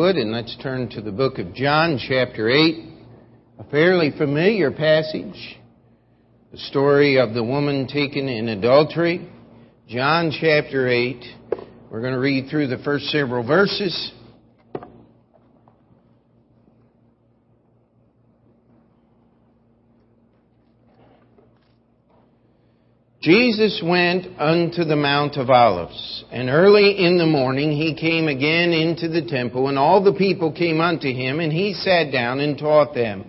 Good, and let's turn to the book of John, chapter 8, a fairly familiar passage. The story of the woman taken in adultery. John chapter 8. We're going to read through the first several verses. Jesus went unto the Mount of Olives, and early in the morning he came again into the temple, and all the people came unto him, and he sat down and taught them.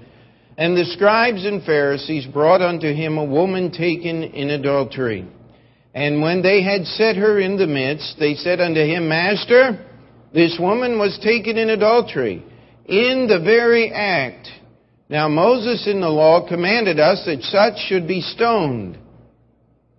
And the scribes and Pharisees brought unto him a woman taken in adultery. And when they had set her in the midst, they said unto him, Master, this woman was taken in adultery, in the very act. Now Moses in the law commanded us that such should be stoned.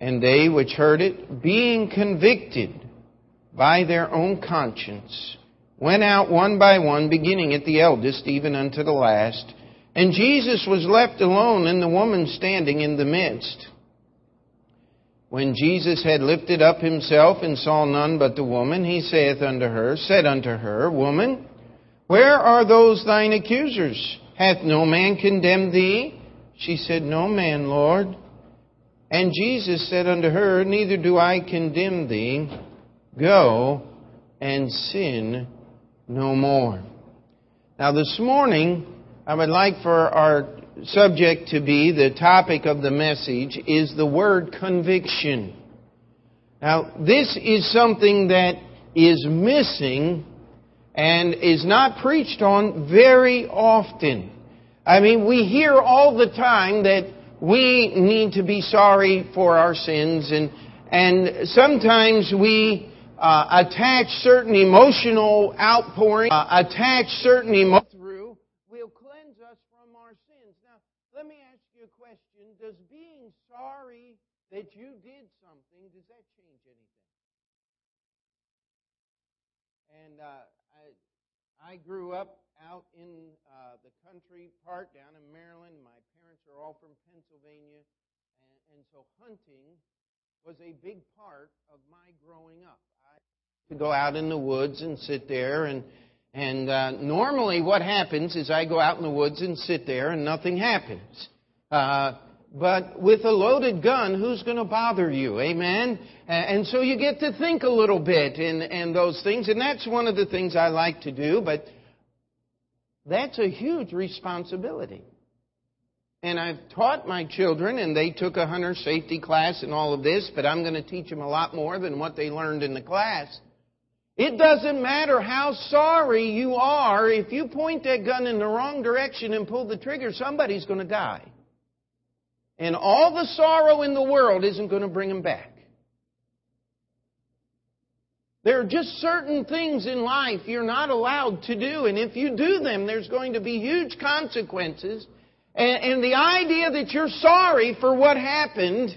And they which heard it, being convicted by their own conscience, went out one by one, beginning at the eldest, even unto the last. And Jesus was left alone, and the woman standing in the midst. When Jesus had lifted up himself and saw none but the woman, he saith unto her, said unto her, Woman, where are those thine accusers? Hath no man condemned thee? She said, No man, Lord. And Jesus said unto her, Neither do I condemn thee. Go and sin no more. Now, this morning, I would like for our subject to be the topic of the message is the word conviction. Now, this is something that is missing and is not preached on very often. I mean, we hear all the time that we need to be sorry for our sins and and sometimes we uh, attach certain emotional outpouring, uh, attach certain emotion through will cleanse us from our sins. Now, let me ask you a question: Does being sorry that you did something does that change anything? And uh, I I grew up out in uh, the country part down in Maryland. My parents are all from Pennsylvania, and, and so hunting was a big part of my growing up. I to go out in the woods and sit there and and uh, normally what happens is I go out in the woods and sit there and nothing happens. Uh, but with a loaded gun, who's going to bother you? Amen? And so you get to think a little bit and, and those things. And that's one of the things I like to do. But that's a huge responsibility. And I've taught my children, and they took a hunter safety class and all of this, but I'm going to teach them a lot more than what they learned in the class. It doesn't matter how sorry you are, if you point that gun in the wrong direction and pull the trigger, somebody's going to die. And all the sorrow in the world isn't going to bring them back. There are just certain things in life you're not allowed to do, and if you do them, there's going to be huge consequences. And, and the idea that you're sorry for what happened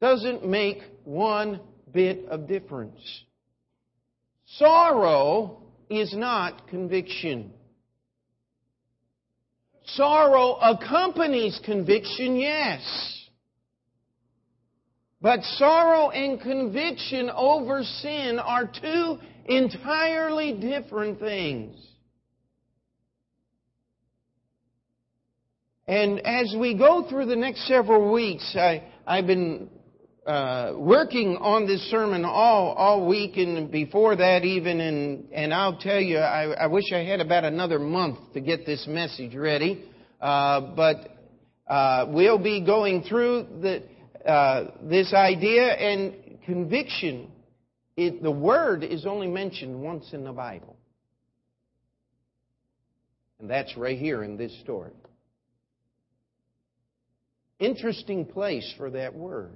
doesn't make one bit of difference. Sorrow is not conviction. Sorrow accompanies conviction, yes. But sorrow and conviction over sin are two entirely different things. And as we go through the next several weeks, I, have been uh, working on this sermon all, all week and before that even, and, and I'll tell you, I, I wish I had about another month to get this message ready. Uh, but uh, we'll be going through the, uh, this idea and conviction, it, the word is only mentioned once in the Bible. And that's right here in this story. Interesting place for that word.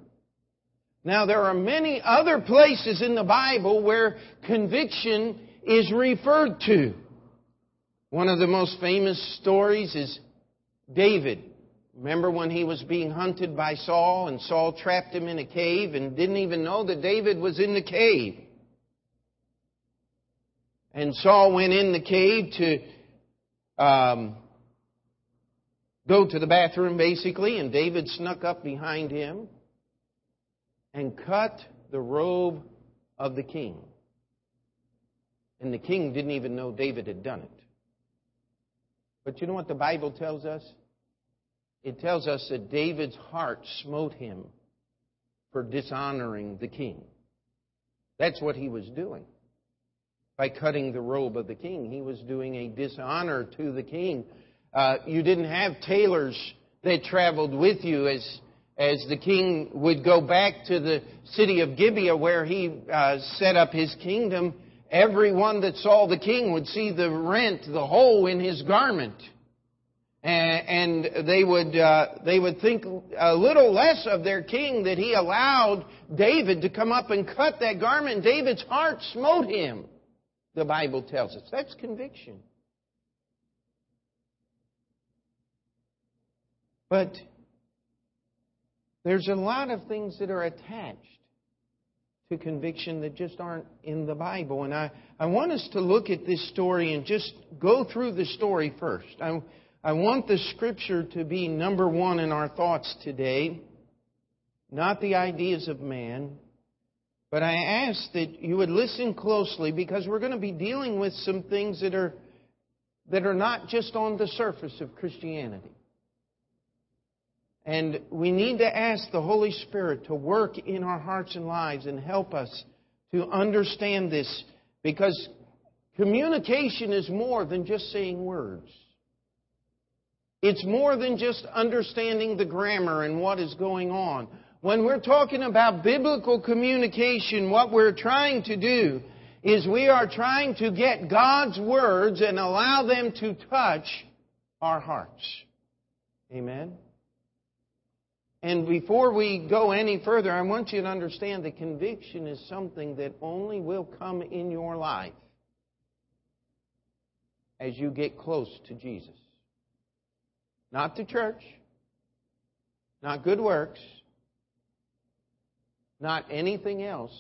Now, there are many other places in the Bible where conviction is referred to. One of the most famous stories is David. Remember when he was being hunted by Saul and Saul trapped him in a cave and didn't even know that David was in the cave? And Saul went in the cave to um, go to the bathroom, basically, and David snuck up behind him and cut the robe of the king. And the king didn't even know David had done it. But you know what the Bible tells us? It tells us that David's heart smote him for dishonoring the king. That's what he was doing. By cutting the robe of the king, he was doing a dishonor to the king. Uh, you didn't have tailors that traveled with you as as the king would go back to the city of Gibeah where he uh, set up his kingdom, everyone that saw the king would see the rent, the hole in his garment. And, they would, uh, they would think a little less of their king that he allowed David to come up and cut that garment. David's heart smote him, the Bible tells us. That's conviction. But there's a lot of things that are attached to conviction that just aren't in the Bible. And I, I want us to look at this story and just go through the story first. I, I want the scripture to be number one in our thoughts today, not the ideas of man. But I ask that you would listen closely because we're going to be dealing with some things that are, that are not just on the surface of Christianity. And we need to ask the Holy Spirit to work in our hearts and lives and help us to understand this because communication is more than just saying words. It's more than just understanding the grammar and what is going on. When we're talking about biblical communication, what we're trying to do is we are trying to get God's words and allow them to touch our hearts. Amen? And before we go any further, I want you to understand that conviction is something that only will come in your life as you get close to Jesus. Not to church, not good works, not anything else,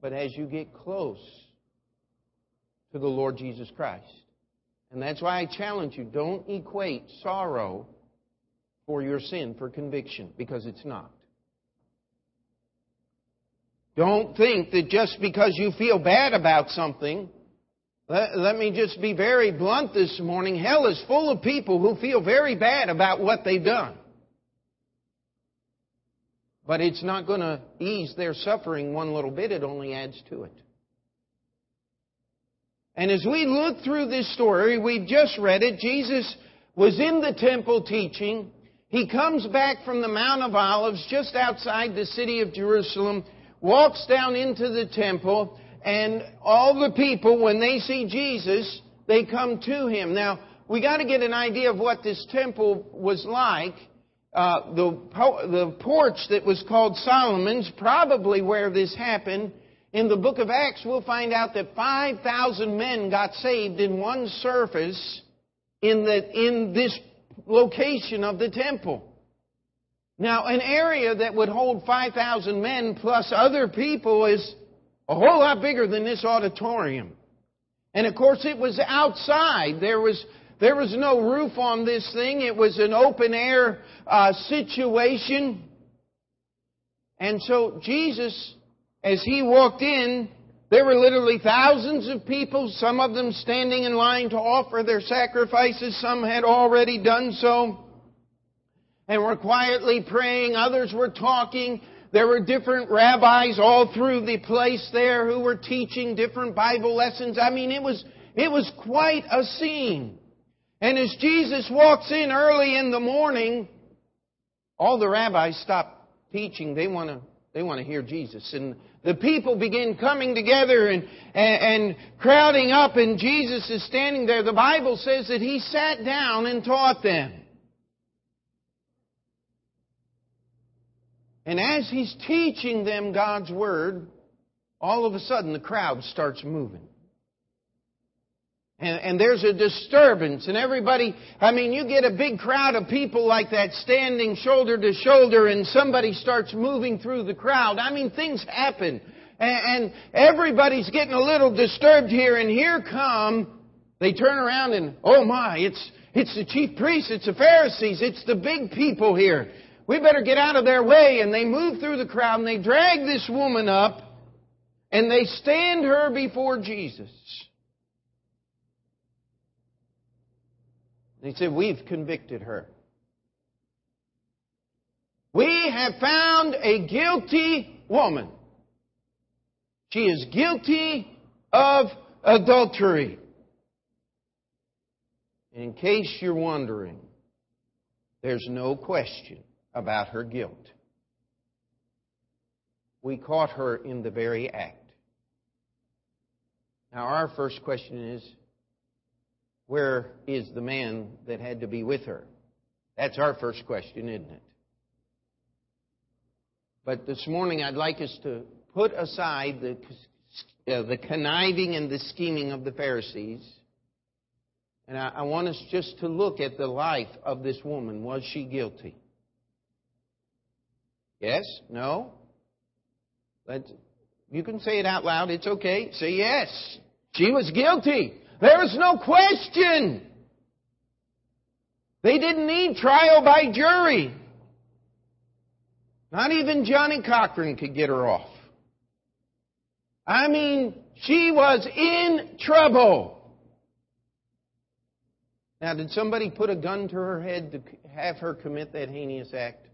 but as you get close to the Lord Jesus Christ. And that's why I challenge you don't equate sorrow for your sin for conviction, because it's not. Don't think that just because you feel bad about something, let, let, me just be very blunt this morning. Hell is full of people who feel very bad about what they've done. But it's not going to ease their suffering one little bit, it only adds to it. And as we look through this story, we've just read it. Jesus was in the temple teaching. He comes back from the Mount of Olives just outside the city of Jerusalem, walks down into the temple, and all the people, when they see Jesus, they come to him. Now, we got to get an idea of what this temple was like. Uh, the, the porch that was called Solomon's, probably where this happened. In the book of Acts, we'll find out that 5,000 men got saved in one service in, the, in this location of the temple. Now, an area that would hold 5,000 men plus other people is a whole lot bigger than this auditorium. And of course, it was outside. There was, there was no roof on this thing. It was an open air uh, situation. And so Jesus, as he walked in, there were literally thousands of people, some of them standing in line to offer their sacrifices. Some had already done so and were quietly praying. Others were talking. There were different rabbis all through the place there who were teaching different Bible lessons. I mean, it was, it was quite a scene. And as Jesus walks in early in the morning, all the rabbis stop teaching. They want to, they want to hear Jesus. And the people begin coming together and, and, and, crowding up, and Jesus is standing there. The Bible says that he sat down and taught them. And as he's teaching them God's Word, all of a sudden the crowd starts moving. And, and, there's a disturbance and everybody, I mean, you get a big crowd of people like that standing shoulder to shoulder and somebody starts moving through the crowd. I mean, things happen. And, and everybody's getting a little disturbed here and here come, they turn around and, oh my, it's, it's the chief priests, it's the Pharisees, it's the big people here. We better get out of their way. And they move through the crowd and they drag this woman up and they stand her before Jesus. They said, We've convicted her. We have found a guilty woman. She is guilty of adultery. In case you're wondering, there's no question about her guilt. We caught her in the very act. Now, our first question is where is the man that had to be with her? That's our first question, isn't it? But this morning I'd like us to put aside the, uh, the conniving and the scheming of the Pharisees. And I, I want us just to look at the life of this woman. Was she guilty? Yes? No? You can say it out loud. It's okay. Say yes. She was guilty. There is no question. They didn't need trial by jury. Not even Johnnie Cochran could get her off. I mean, she was in trouble. Now, did somebody put a gun to her head to have her commit that heinous act?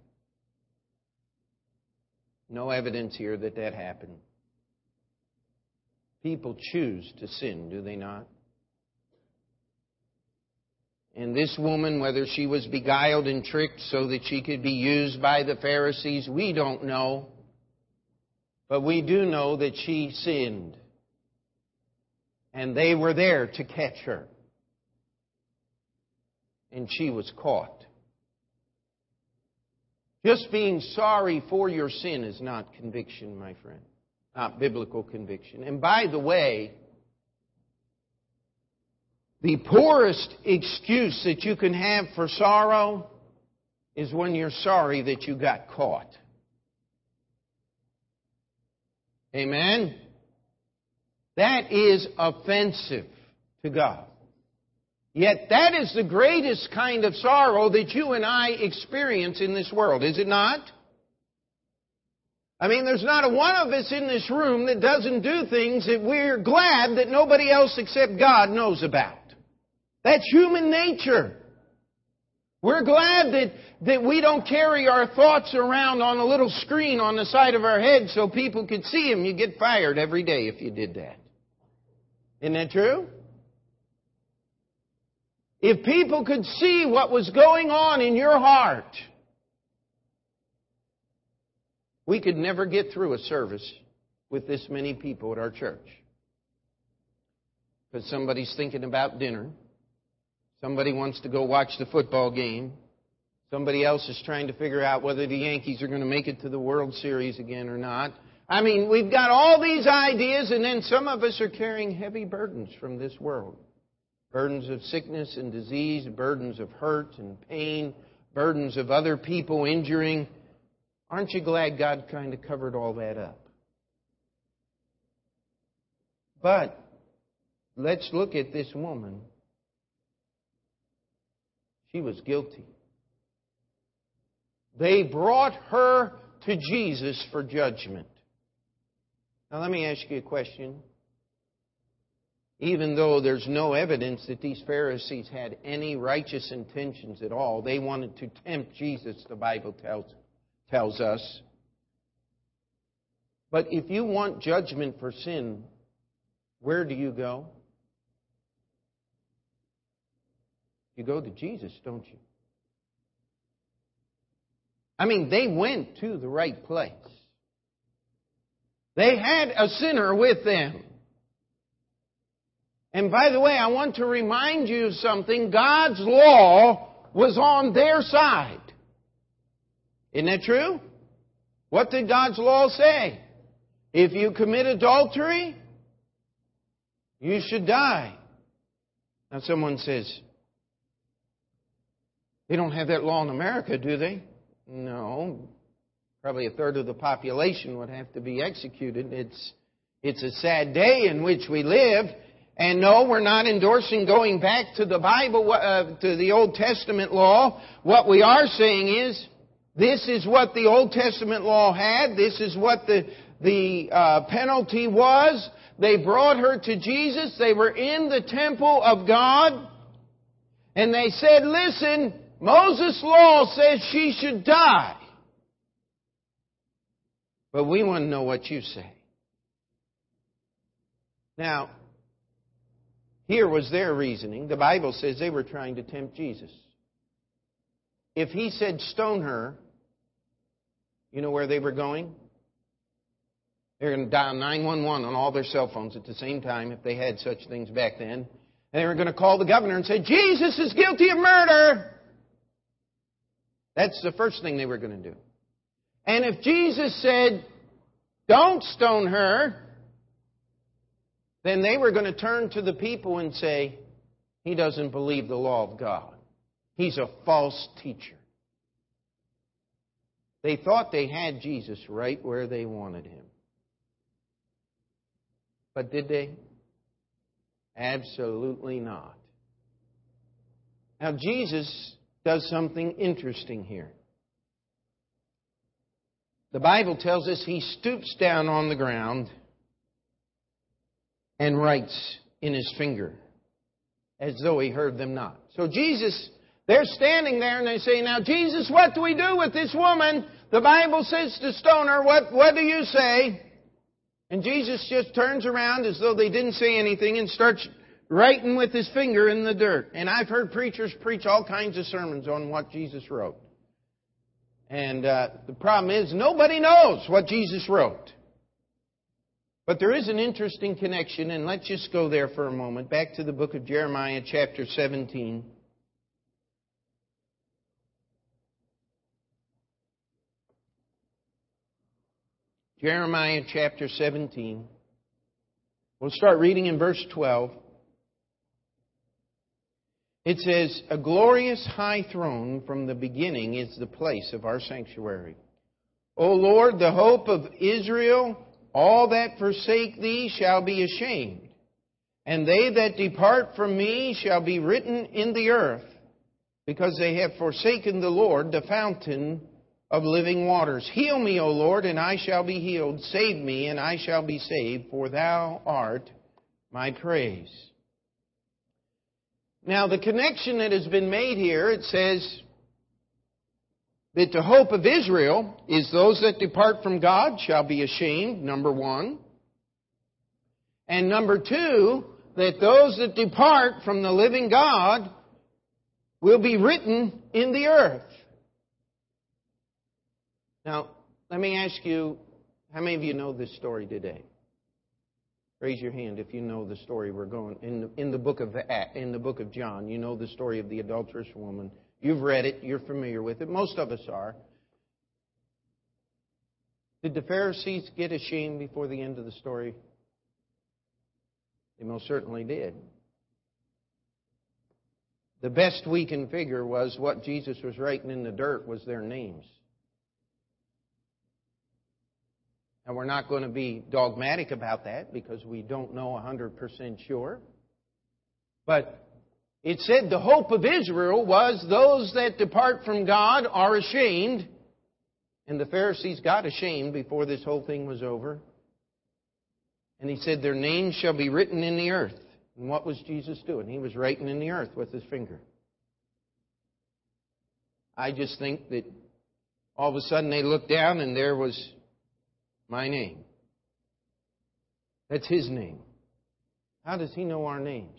No evidence here that that happened. People choose to sin, do they not? And this woman, whether she was beguiled and tricked so that she could be used by the Pharisees, we don't know. But we do know that she sinned. And they were there to catch her. And she was caught. Just being sorry for your sin is not conviction, my friend. Not biblical conviction. And by the way, the poorest excuse that you can have for sorrow is when you're sorry that you got caught. Amen? That is offensive to God. Yet that is the greatest kind of sorrow that you and I experience in this world, is it not? I mean, there's not a one of us in this room that doesn't do things that we're glad that nobody else except God knows about. That's human nature. We're glad that, that we don't carry our thoughts around on a little screen on the side of our head so people could see them. You get fired every day if you did that. Isn't that true? If people could see what was going on in your heart, we could never get through a service with this many people at our church. Because somebody's thinking about dinner. Somebody wants to go watch the football game. Somebody else is trying to figure out whether the Yankees are going to make it to the World Series again or not. I mean, we've got all these ideas, and then some of us are carrying heavy burdens from this world burdens of sickness and disease, burdens of hurt and pain, burdens of other people injuring. Aren't you glad God kind of covered all that up? But let's look at this woman she was guilty. They brought her to Jesus for judgment. Now, let me ask you a question. Even though there's no evidence that these Pharisees had any righteous intentions at all, they wanted to tempt Jesus, the Bible tells, tells us. But if you want judgment for sin, where do you go? You go to Jesus, don't you? I mean, they went to the right place. They had a sinner with them. And by the way, I want to remind you of something. God's law was on their side. Isn't that true? What did God's law say? If you commit adultery, you should die. Now, someone says, they don't have that law in America, do they? No. Probably a third of the population would have to be executed. It's, it's a sad day in which we live. And no, we're not endorsing going back to the Bible, uh, to the Old Testament law. What we are saying is, this is what the Old Testament law had. This is what the, the uh, penalty was. They brought her to Jesus. They were in the temple of God. And they said, listen, Moses' law says she should die. But we want to know what you say. Now, here was their reasoning. The Bible says they were trying to tempt Jesus. If he said stone her, you know where they were going? They're going to dial 911 on all their cell phones at the same time if they had such things back then. And they were going to call the governor and say, Jesus is guilty of murder. That's the first thing they were going to do. And if Jesus said, don't stone her, then they were going to turn to the people and say, he doesn't believe the law of God. He's a false teacher. They thought they had Jesus right where they wanted him. But did they? Absolutely not. Now, Jesus does something interesting here. The Bible tells us he stoops down on the ground and writes in his finger as though he heard them not. So Jesus, they're standing there and they say, Now, Jesus, what do we do with this woman? The Bible says to stone her. What, what do you say? And Jesus just turns around as though they didn't say anything and starts writing with his finger in the dirt. And I've heard preachers preach all kinds of sermons on what Jesus wrote. And uh, the problem is, nobody knows what Jesus wrote. But there is an interesting connection, and let's just go there for a moment. Back to the book of Jeremiah, chapter 17. Jeremiah chapter 17. We'll start reading in verse 12. It says, A glorious high throne from the beginning is the place of our sanctuary. O Lord, the hope of Israel, all that forsake thee shall be ashamed, and they that depart from me shall be written in the earth, because they have forsaken the Lord, the fountain of living waters. Heal me, O Lord, and I shall be healed. Save me, and I shall be saved, for thou art my praise. Now, the connection that has been made here, it says that the hope of Israel is those that depart from God shall be ashamed, number one. And number two, that those that depart from the living God will be written in the earth. Now, let me ask you, how many of you know this story today? Raise your hand if you know the story we're going in the, in the book of in the book of John. You know the story of the adulterous woman. You've read it. You're familiar with it. Most of us are. Did the Pharisees get ashamed before the end of the story? They most certainly did. The best we can figure was what Jesus was writing in the dirt was their names. And we're not going to be dogmatic about that because we don't know 100% sure. But it said the hope of Israel was those that depart from God are ashamed. And the Pharisees got ashamed before this whole thing was over. And he said, Their names shall be written in the earth. And what was Jesus doing? He was writing in the earth with his finger. I just think that all of a sudden they looked down and there was my name. That's His name. How does He know our names?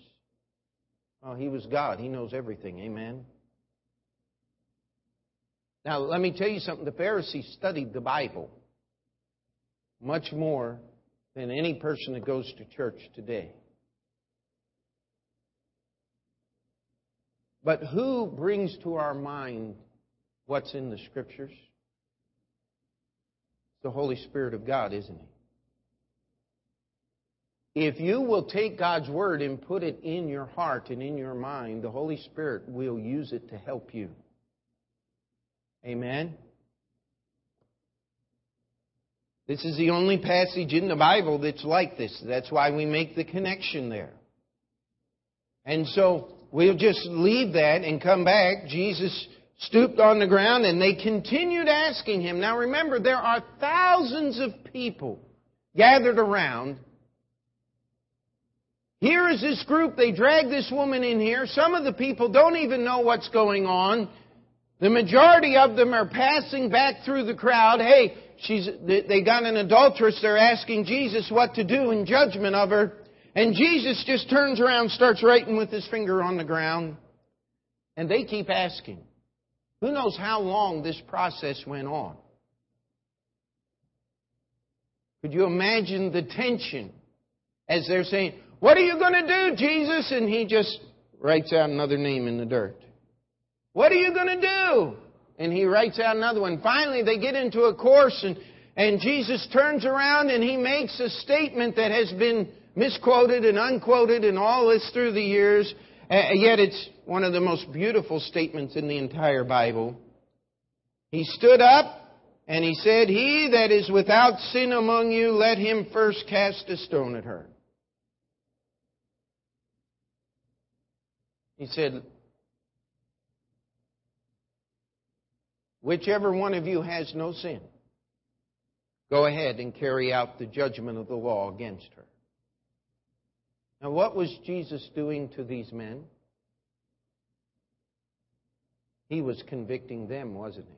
Oh, He was God. He knows everything. Amen. Now, let me tell you something. The Pharisees studied the Bible much more than any person that goes to church today. But who brings to our mind what's in the Scriptures? the Holy Spirit of God, isn't He? If you will take God's Word and put it in your heart and in your mind, the Holy Spirit will use it to help you. Amen? This is the only passage in the Bible that's like this. That's why we make the connection there. And so we'll just leave that and come back. Jesus stooped on the ground and they continued asking him. Now remember, there are thousands of people gathered around. Here is this group. They drag this woman in here. Some of the people don't even know what's going on. The majority of them are passing back through the crowd. Hey, she's, they got an adulteress. They're asking Jesus what to do in judgment of her. And Jesus just turns around, starts writing with his finger on the ground. And they keep asking. Who knows how long this process went on? Could you imagine the tension as they're saying, What are you going to do, Jesus? And he just writes out another name in the dirt. What are you going to do? And he writes out another one. Finally, they get into a course, and, and Jesus turns around and he makes a statement that has been misquoted and unquoted and all this through the years. Uh, yet it's one of the most beautiful statements in the entire Bible. He stood up and he said, He that is without sin among you, let him first cast a stone at her. He said, Whichever one of you has no sin, go ahead and carry out the judgment of the law against her. Now, what was Jesus doing to these men? He was convicting them, wasn't he?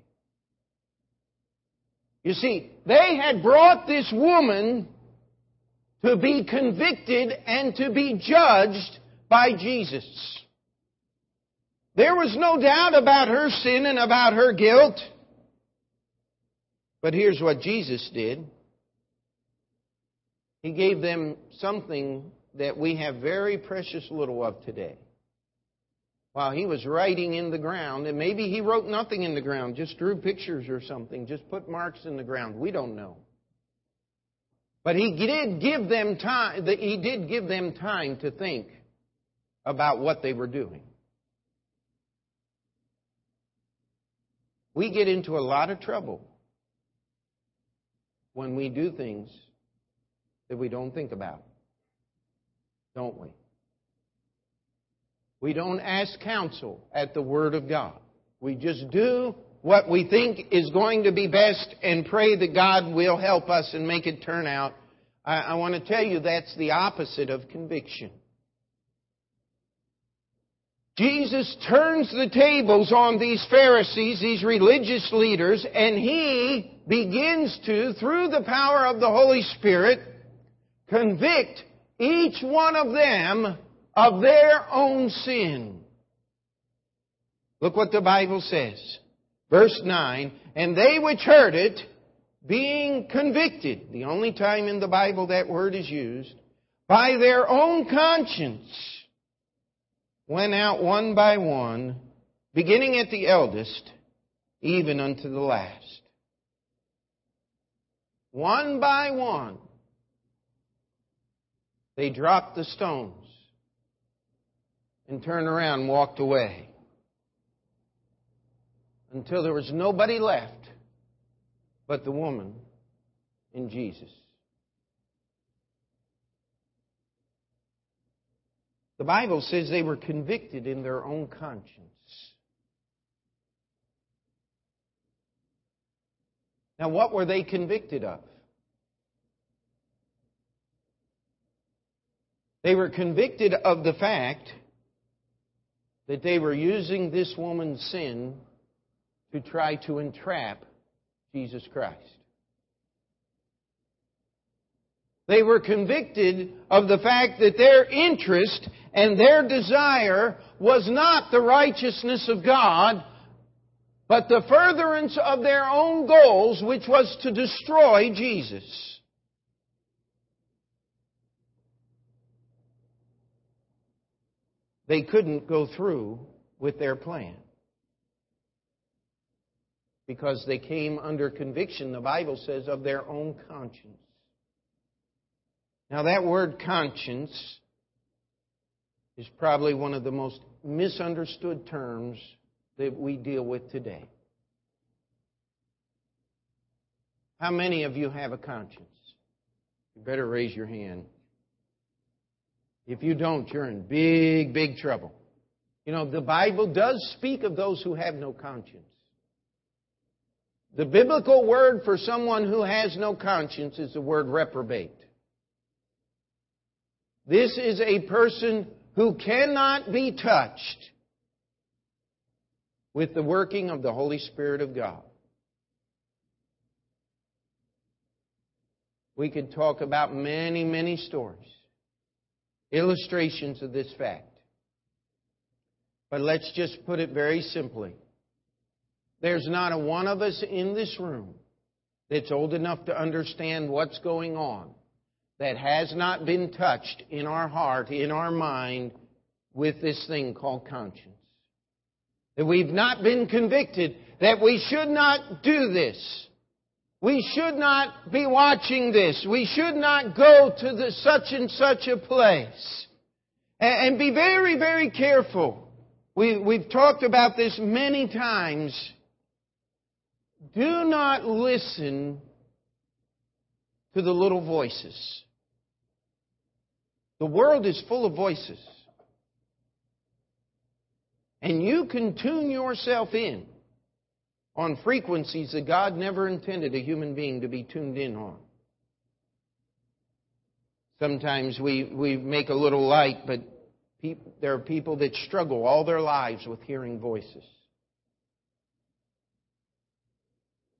You see, they had brought this woman to be convicted and to be judged by Jesus. There was no doubt about her sin and about her guilt. But here's what Jesus did. He gave them something that we have very precious little of today. While he was writing in the ground, and maybe he wrote nothing in the ground, just drew pictures or something, just put marks in the ground. We don't know. But he did give them time, he did give them time to think about what they were doing. We get into a lot of trouble when we do things that we don't think about, don't we? We don't ask counsel at the Word of God. We just do what we think is going to be best and pray that God will help us and make it turn out. I, I want to tell you that's the opposite of conviction. Jesus turns the tables on these Pharisees, these religious leaders, and he begins to, through the power of the Holy Spirit, convict each one of them of their own sin. Look what the Bible says. Verse 9, and they which heard it, being convicted, the only time in the Bible that word is used, by their own conscience, went out one by one, beginning at the eldest, even unto the last. One by one, they dropped the stones and turned around and walked away until there was nobody left but the woman and Jesus. The Bible says they were convicted in their own conscience. Now, what were they convicted of? They were convicted of the fact that they were using this woman's sin to try to entrap Jesus Christ. They were convicted of the fact that their interest and their desire was not the righteousness of God, but the furtherance of their own goals, which was to destroy Jesus. They couldn't go through with their plan because they came under conviction, the Bible says, of their own conscience. Now, that word conscience is probably one of the most misunderstood terms that we deal with today. How many of you have a conscience? You better raise your hand. If you don't, you're in big, big trouble. You know, the Bible does speak of those who have no conscience. The biblical word for someone who has no conscience is the word reprobate. This is a person who cannot be touched with the working of the Holy Spirit of God. We could talk about many, many stories, illustrations of this fact. But let's just put it very simply. There's not a one of us in this room that's old enough to understand what's going on that has not been touched in our heart, in our mind, with this thing called conscience. That we've not been convicted that we should not do this. We should not be watching this. We should not go to the such and such a place. And, be very, very careful. We, we've talked about this many times do not listen to the little voices. The world is full of voices. And you can tune yourself in on frequencies that God never intended a human being to be tuned in on. Sometimes we, we make a little light, but there are people that struggle all their lives with hearing voices.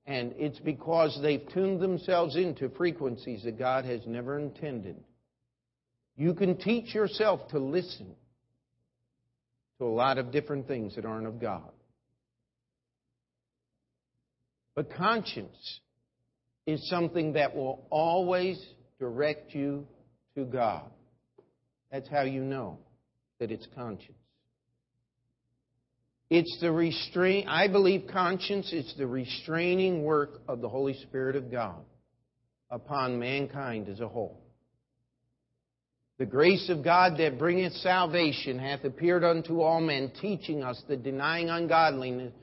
And it's because they've tuned themselves into frequencies that God has never intended. You can teach yourself to listen to a lot of different things that aren't of God. But conscience is something that will always direct you to God. That's how you know that it's conscience. It's the restraint, I believe conscience is the restraining work of the Holy Spirit of God upon mankind as a whole. The grace of God that bringeth salvation hath appeared unto all men, teaching us that denying ungodliness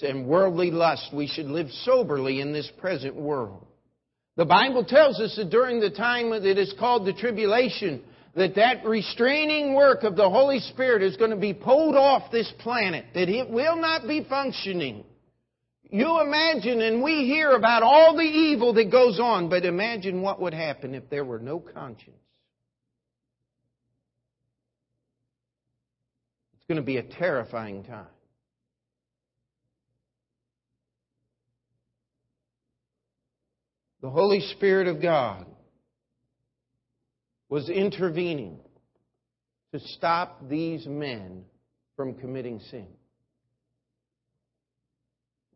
and worldly lust, we should live soberly in this present world. The Bible tells us that during the time that is called the tribulation, that that restraining work of the Holy Spirit is going to be pulled off this planet, that it will not be functioning. You imagine, and we hear about all the evil that goes on, but imagine what would happen if there were no conscience. It's going to be a terrifying time. The Holy Spirit of God was intervening to stop these men from committing sin.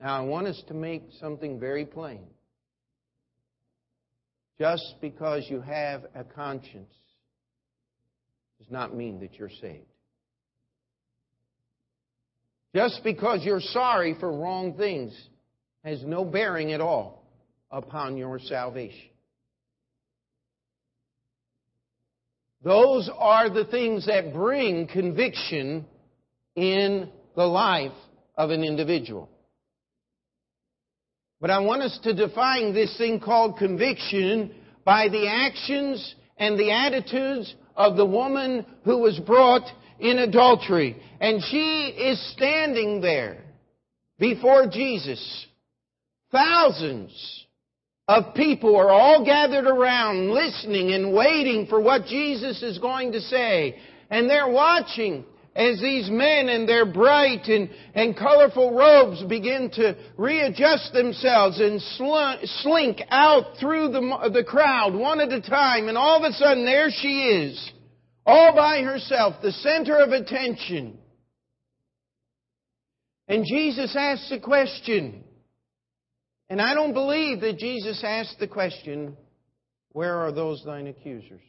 Now, I want us to make something very plain. Just because you have a conscience does not mean that you're saved. Just because you're sorry for wrong things has no bearing at all upon your salvation. Those are the things that bring conviction in the life of an individual. But I want us to define this thing called conviction by the actions and the attitudes of the woman who was brought in adultery. And she is standing there before Jesus. Thousands of people are all gathered around listening and waiting for what Jesus is going to say. And they're watching as these men in their bright and, and colorful robes begin to readjust themselves and slink out through the, the crowd one at a time. And all of a sudden, there she is, all by herself, the center of attention. And Jesus asks the question. And I don't believe that Jesus asked the question, Where are those thine accusers?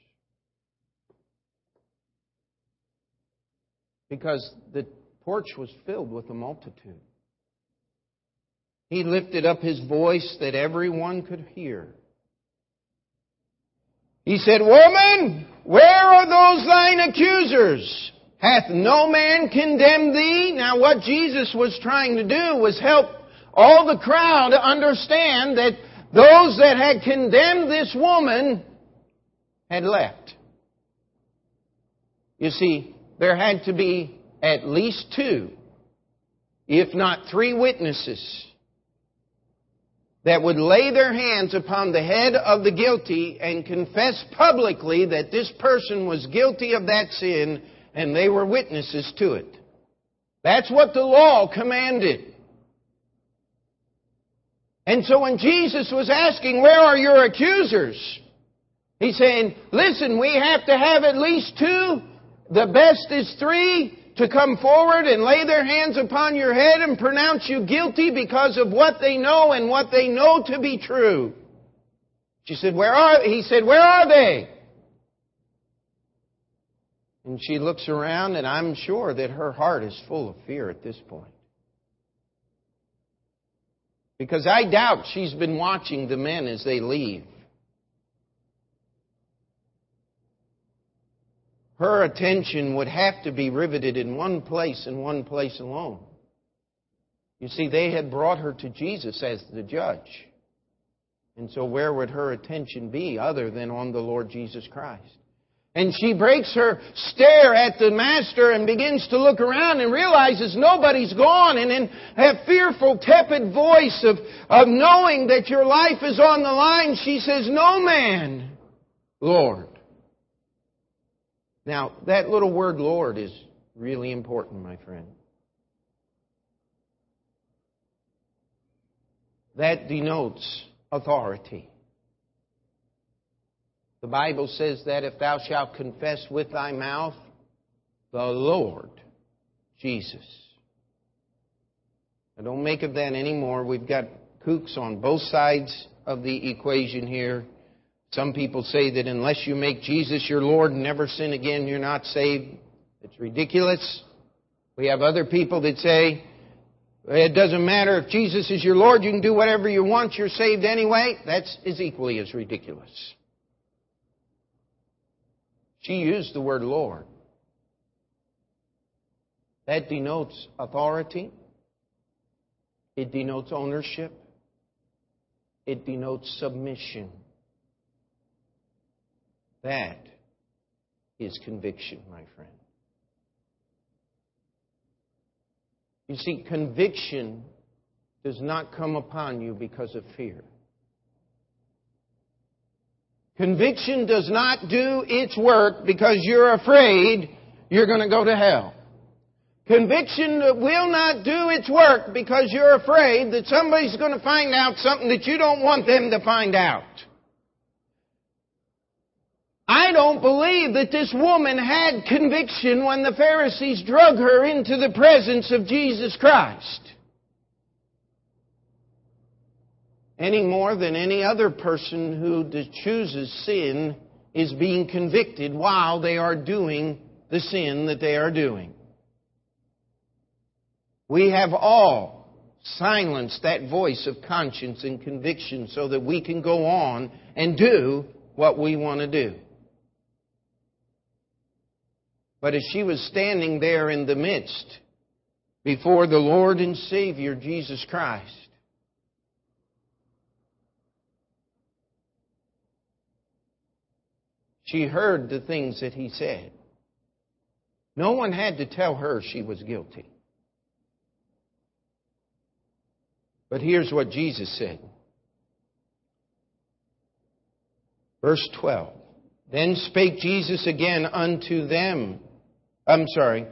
Because the porch was filled with a multitude. He lifted up his voice that everyone could hear. He said, Woman, where are those thine accusers? Hath no man condemned thee? Now what Jesus was trying to do was help all the crowd to understand that those that had condemned this woman had left. You see, there had to be at least two, if not three witnesses that would lay their hands upon the head of the guilty and confess publicly that this person was guilty of that sin and they were witnesses to it. That's what the law commanded. And so when Jesus was asking, where are your accusers? He's saying, listen, we have to have at least two. The best is three to come forward and lay their hands upon your head and pronounce you guilty because of what they know and what they know to be true. She said, where are, he said, where are they? And she looks around and I'm sure that her heart is full of fear at this point. Because I doubt she's been watching the men as they leave. Her attention would have to be riveted in one place and one place alone. You see, they had brought her to Jesus as the judge. And so where would her attention be other than on the Lord Jesus Christ? And she breaks her stare at the master and begins to look around and realizes nobody's gone. And in that fearful, tepid voice of, of knowing that your life is on the line, she says, No man, Lord. Now, that little word Lord is really important, my friend. That denotes authority. The Bible says that if thou shalt confess with thy mouth the Lord Jesus. Now don't make of that anymore. We've got kooks on both sides of the equation here. Some people say that unless you make Jesus your Lord and never sin again, you're not saved. It's ridiculous. We have other people that say, it doesn't matter if Jesus is your Lord, you can do whatever you want, you're saved anyway. That's equally as ridiculous. She used the word Lord. That denotes authority. It denotes ownership. It denotes submission. That is conviction, my friend. You see, conviction does not come upon you because of fear. Conviction does not do its work because you're afraid you're going to go to hell. Conviction will not do its work because you're afraid that somebody's going to find out something that you don't want them to find out. I don't believe that this woman had conviction when the Pharisees drug her into the presence of Jesus Christ. any more than any other person who chooses sin is being convicted while they are doing the sin that they are doing. We have all silenced that voice of conscience and conviction so that we can go on and do what we want to do. But as she was standing there in the midst before the Lord and Savior Jesus Christ, She heard the things that he said. No one had to tell her she was guilty. But here's what Jesus said. Verse 12. Then spake Jesus again unto them. I'm sorry.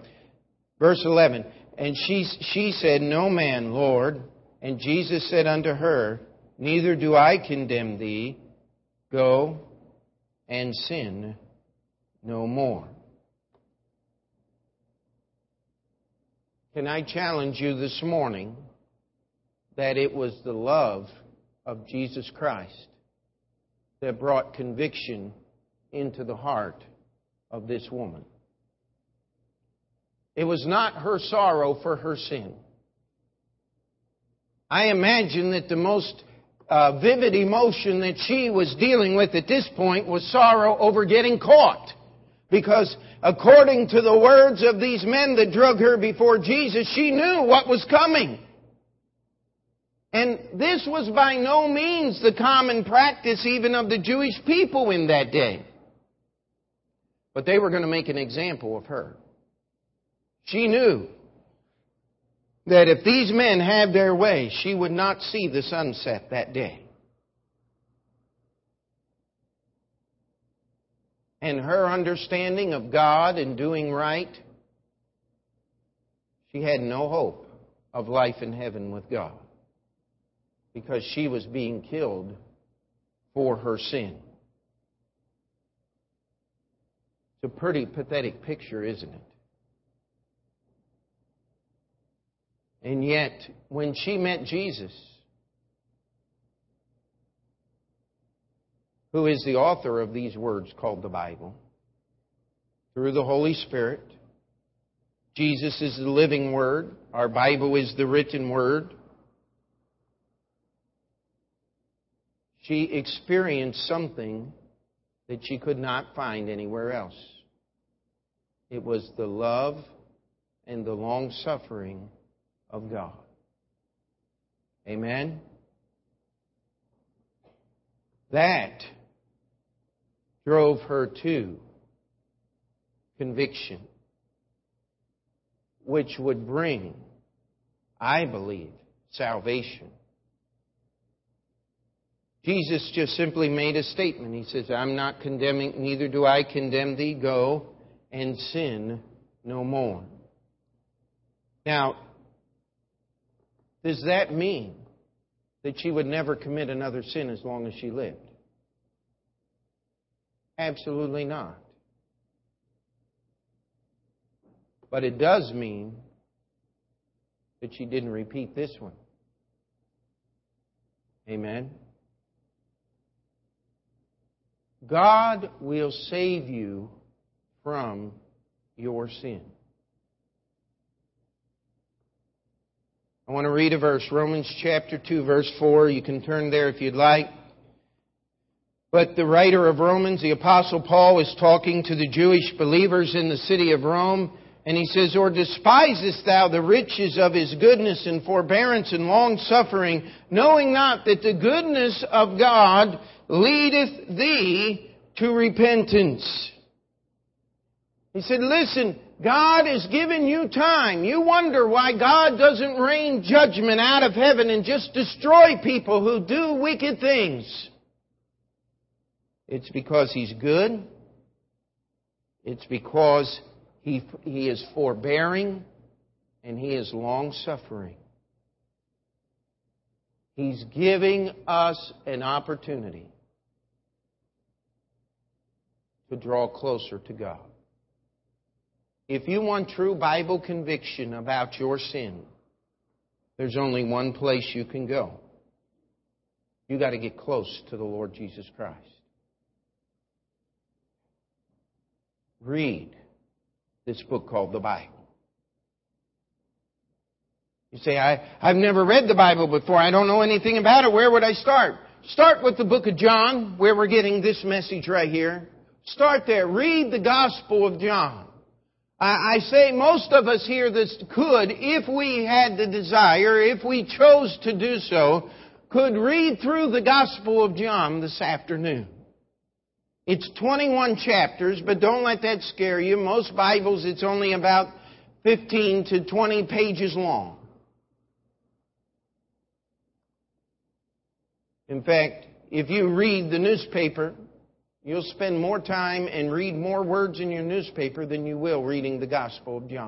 Verse 11. And she, she said, No man, Lord. And Jesus said unto her, Neither do I condemn thee. Go and sin no more. Can I challenge you this morning that it was the love of Jesus Christ that brought conviction into the heart of this woman? It was not her sorrow for her sin. I imagine that the most uh, vivid emotion that she was dealing with at this point was sorrow over getting caught. Because according to the words of these men that drug her before Jesus, she knew what was coming. And this was by no means the common practice even of the Jewish people in that day. But they were going to make an example of her. She knew that if these men had their way, she would not see the sunset that day. And her understanding of God and doing right, she had no hope of life in heaven with God because she was being killed for her sin. It's a pretty pathetic picture, isn't it? And yet, when she met Jesus, who is the author of these words called the Bible, through the Holy Spirit, Jesus is the living Word, our Bible is the written Word. She experienced something that she could not find anywhere else. It was the love and the long suffering of God. Amen? That drove her to conviction, which would bring, I believe, salvation. Jesus just simply made a statement. He says, I'm not condemning, neither do I condemn thee. Go and sin no more. Now, does that mean that she would never commit another sin as long as she lived? Absolutely not. But it does mean that she didn't repeat this one. Amen. God will save you from your sin. I want to read a verse, Romans chapter 2, verse 4. You can turn there if you'd like. But the writer of Romans, the Apostle Paul, is talking to the Jewish believers in the city of Rome, and he says, Or despisest thou the riches of his goodness and forbearance and long suffering, knowing not that the goodness of God leadeth thee to repentance? He said, Listen, God has given you time. You wonder why God doesn't rain judgment out of heaven and just destroy people who do wicked things. It's because He's good. It's because He, he is forbearing and He is long suffering. He's giving us an opportunity to draw closer to God. If you want true Bible conviction about your sin, there's only one place you can go. You got to get close to the Lord Jesus Christ. Read this book called the Bible. You say, I, I've never read the Bible before. I don't know anything about it. Where would I start? Start with the book of John, where we're getting this message right here. Start there. Read the Gospel of John. I say most of us here that could, if we had the desire, if we chose to do so, could read through the Gospel of John this afternoon. It's 21 chapters, but don't let that scare you. Most Bibles, it's only about 15 to 20 pages long. In fact, if you read the newspaper, You'll spend more time and read more words in your newspaper than you will reading the Gospel of John.